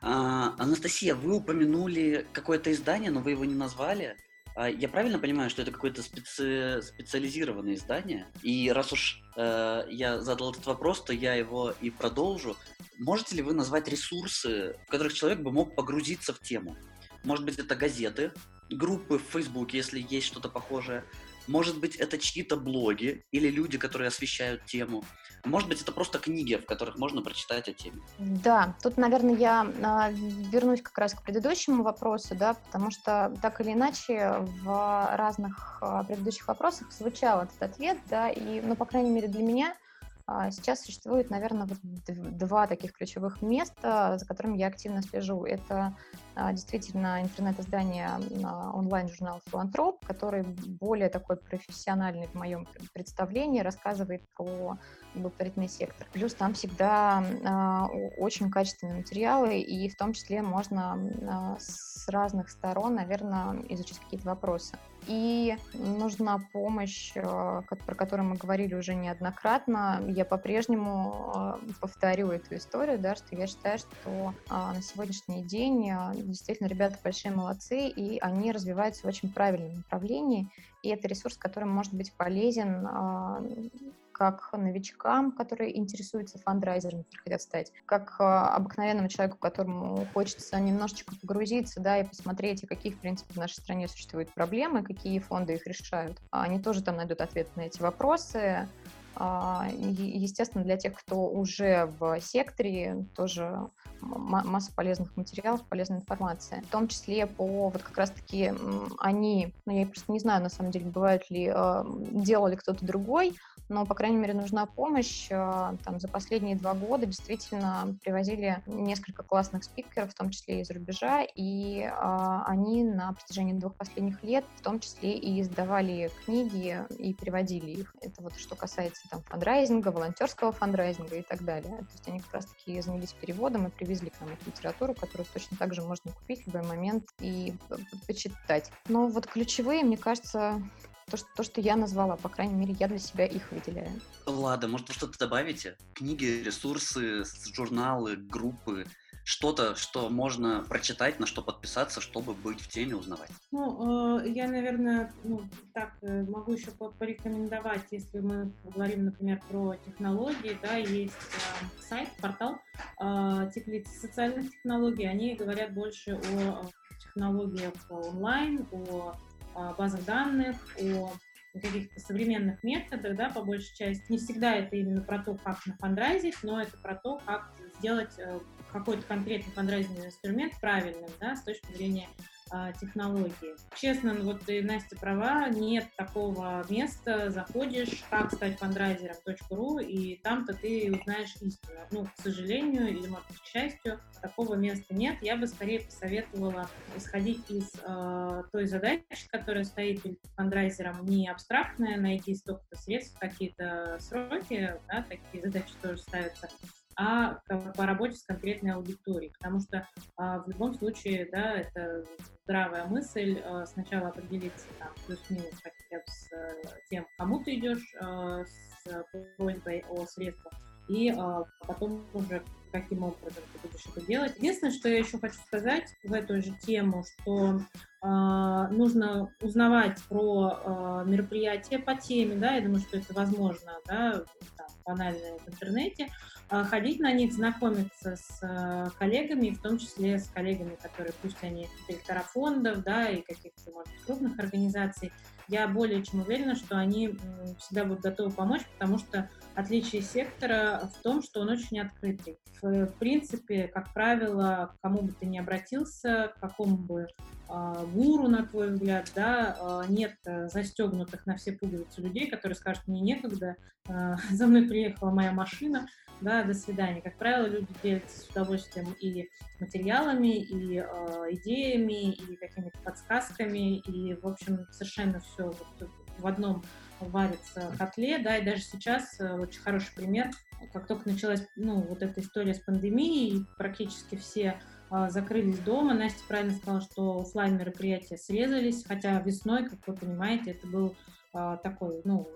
А, Анастасия, вы упомянули какое-то издание, но вы его не назвали. А, я правильно понимаю, что это какое-то специ... специализированное издание? И раз уж э, я задал этот вопрос, то я его и продолжу. Можете ли вы назвать ресурсы, в которых человек бы мог погрузиться в тему? Может быть, это газеты, группы в Facebook, если есть что-то похожее, может быть, это чьи-то блоги или люди, которые освещают тему. Может быть, это просто книги, в которых можно прочитать о теме. Да, тут, наверное, я э, вернусь как раз к предыдущему вопросу, да, потому что так или иначе в разных э, предыдущих вопросах звучал этот ответ, да, и, ну, по крайней мере, для меня а, Сейчас существует, наверное, два таких ключевых места, за которыми я активно слежу. Это а, действительно интернет-издание онлайн-журнал «Филантроп», который более такой профессиональный в моем представлении, рассказывает про благотворительный сектор. Плюс там всегда очень качественные материалы, и в том числе можно с разных сторон, наверное, изучить какие-то вопросы. И нужна помощь, э, про которую мы говорили уже неоднократно. Я по-прежнему э, повторю эту историю, да, что я считаю, что э, на сегодняшний день действительно ребята большие молодцы, и они развиваются в очень правильном направлении, и это ресурс, который может быть полезен как новичкам, которые интересуются фандрайзером, хотят стать, как а, обыкновенному человеку, которому хочется немножечко погрузиться, да, и посмотреть, какие, в принципе, в нашей стране существуют проблемы, какие фонды их решают. Они тоже там найдут ответ на эти вопросы. А, естественно, для тех, кто уже в секторе, тоже масса полезных материалов, полезной информации. В том числе по вот как раз-таки они, ну я просто не знаю, на самом деле, бывает ли, э, делал ли кто-то другой, но, по крайней мере, нужна помощь. Э, там за последние два года действительно привозили несколько классных спикеров, в том числе из рубежа, и они на протяжении двух последних лет в том числе и издавали книги и переводили их. Это вот что касается там фандрайзинга, волонтерского фандрайзинга и так далее. То есть они как раз-таки занялись переводом и привезли к нам эту литературу, которую точно так же можно купить в любой момент и почитать. Но вот ключевые, мне кажется, то что, то, что я назвала, по крайней мере, я для себя их выделяю. Лада, может, вы что-то добавите? Книги, ресурсы, журналы, группы, что-то, что можно прочитать, на что подписаться, чтобы быть в теме, узнавать? Ну, э, я, наверное, ну, так э, могу еще порекомендовать, если мы говорим, например, про технологии, да, есть э, сайт, портал социальных технологий, они говорят больше о технологиях онлайн, о базах данных, о каких-то современных методах, да, по большей части. Не всегда это именно про то, как нафандрайзить, но это про то, как сделать какой-то конкретный фандрайзинговый инструмент правильным, да, с точки зрения а, технологии. Честно, ну вот и Настя права, нет такого места, заходишь, как стать фандрайзером.ру, и там-то ты узнаешь истину. Ну, к сожалению, или, может к счастью, такого места нет. Я бы скорее посоветовала исходить из э, той задачи, которая стоит перед фандрайзером, не абстрактная, найти столько-то средств, какие-то сроки, да, такие задачи тоже ставятся, а по работе с конкретной аудиторией, потому что а, в любом случае, да, это здравая мысль а, сначала определиться там плюс-минус хотя бы с а, тем, кому ты идешь а, с просьбой о средствах, и потом уже каким образом ты будешь это делать. Единственное, что я еще хочу сказать в эту же тему, что э, нужно узнавать про э, мероприятия по теме, да, я думаю, что это возможно, да, там, банально в интернете, э, ходить на них, знакомиться с коллегами, в том числе с коллегами, которые, пусть они директора фондов, да, и каких-то, может крупных организаций, я более чем уверена, что они всегда будут готовы помочь, потому что отличие сектора в том, что он очень открытый. В принципе, как правило, к кому бы ты ни обратился, к какому бы гуру, на твой взгляд, да, э, нет застегнутых на все пуговицы людей, которые скажут, мне некогда, э, (laughs) за мной приехала моя машина, да, до свидания. Как правило, люди делятся с удовольствием и материалами, и э, идеями, и какими-то подсказками, и, в общем, совершенно все в одном варится котле, да, и даже сейчас э, очень хороший пример, как только началась, ну, вот эта история с пандемией, практически все э, закрылись дома. Настя правильно сказала, что офлайн мероприятия срезались, хотя весной, как вы понимаете, это был э, такой, ну,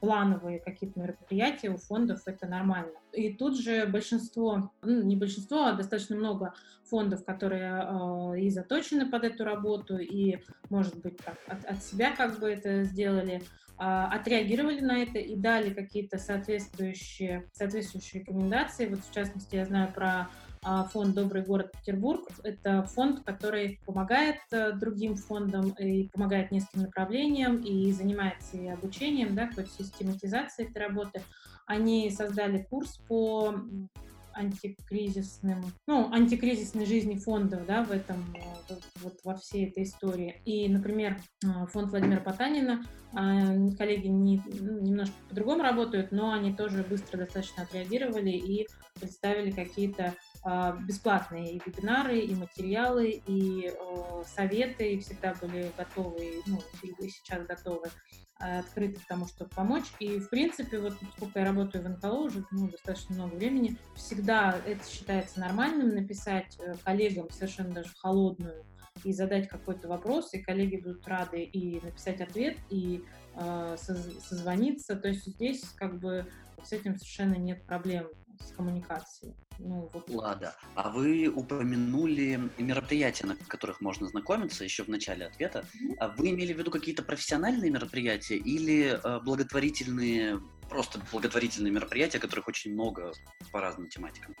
плановые какие-то мероприятия у фондов, это нормально. И тут же большинство, ну, не большинство, а достаточно много фондов, которые э, и заточены под эту работу, и, может быть, так, от, от себя как бы это сделали. А, отреагировали на это и дали какие-то соответствующие, соответствующие рекомендации. Вот в частности, я знаю про а, фонд «Добрый город Петербург». Это фонд, который помогает э, другим фондам и помогает нескольким направлениям и занимается и обучением, да, какой-то систематизацией этой работы. Они создали курс по антикризисным, ну, антикризисной жизни фондов, да, в этом, э, вот во всей этой истории. И, например, э, фонд Владимира Потанина, коллеги не, ну, немножко по-другому работают, но они тоже быстро достаточно отреагировали и представили какие-то бесплатные и вебинары, и материалы, и советы, и всегда были готовы, ну, и сейчас готовы открыты к тому, чтобы помочь. И, в принципе, вот сколько я работаю в НКО уже ну, достаточно много времени, всегда это считается нормальным написать э, коллегам совершенно даже холодную и задать какой-то вопрос, и коллеги будут рады и написать ответ, и э, созвониться. То есть здесь как бы с этим совершенно нет проблем с коммуникацией. Ну, вот. Лада, а вы упомянули мероприятия, на которых можно знакомиться еще в начале ответа. А вы имели в виду какие-то профессиональные мероприятия или э, благотворительные, просто благотворительные мероприятия, которых очень много по разным тематикам?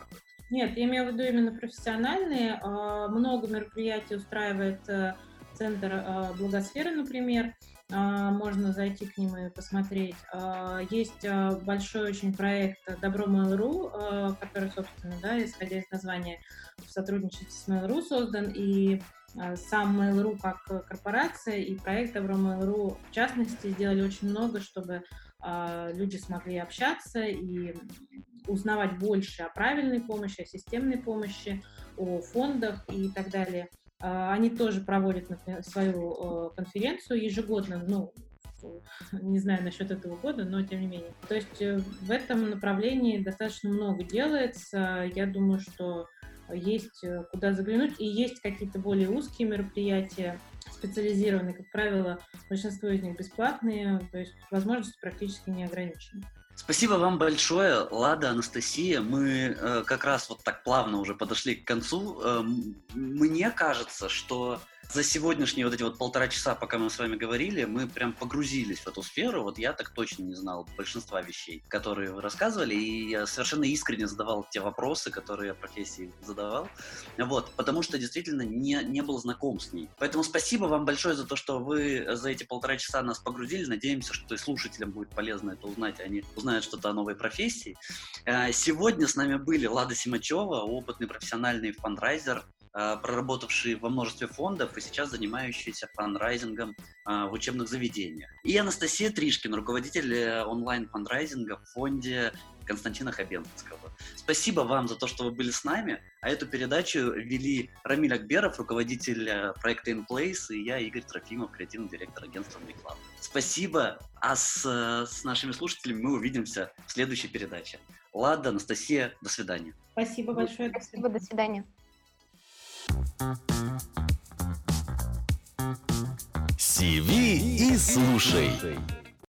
Нет, я имею в виду именно профессиональные. Э, много мероприятий устраивает э, Центр э, Благосферы, например. А, можно зайти к ним и посмотреть. А, есть а, большой очень проект Добро Mail.ru, который, собственно, да, исходя из названия, в сотрудничестве с Mail.ru создан, и сам Mail.ru как корпорация и проект Добро Mail.ru в частности сделали очень много, чтобы люди смогли общаться и узнавать больше о правильной помощи, о системной помощи, о фондах и так далее. А, они тоже проводят например, свою э, конференцию ежегодно, ну, не знаю насчет этого года, но тем не менее. То есть э, в этом направлении достаточно много делается. Я думаю, что есть э, куда заглянуть, и есть какие-то более узкие мероприятия, специализированные, как правило, большинство из них бесплатные, то есть возможности практически не ограничены. Спасибо вам большое, Лада, Анастасия. Мы э, как раз вот так плавно уже подошли к концу. Э, мне кажется, что за сегодняшние вот эти вот полтора часа, пока мы с вами говорили, мы прям погрузились в эту сферу. Вот я так точно не знал большинства вещей, которые вы рассказывали, и я совершенно искренне задавал те вопросы, которые я профессии задавал. Вот, потому что действительно не, не был знаком с ней. Поэтому спасибо вам большое за то, что вы за эти полтора часа нас погрузили. Надеемся, что и слушателям будет полезно это узнать, они узнают что-то о новой профессии. Э, сегодня с нами были Лада Симачева, опытный профессиональный фандрайзер, проработавший во множестве фондов и сейчас занимающийся фандрайзингом э, в учебных заведениях. И Анастасия Тришкин, руководитель э, онлайн-фандрайзинга в фонде Константина Хабенского. Спасибо вам за то, что вы были с нами. А эту передачу вели Рамиль Акберов, руководитель проекта InPlace, и я, Игорь Трофимов, креативный директор агентства MakeLab. Спасибо, а с, с нашими слушателями мы увидимся в следующей передаче. Лада, Анастасия, до свидания. Спасибо большое. Спасибо, до свидания. Сиви и слушай.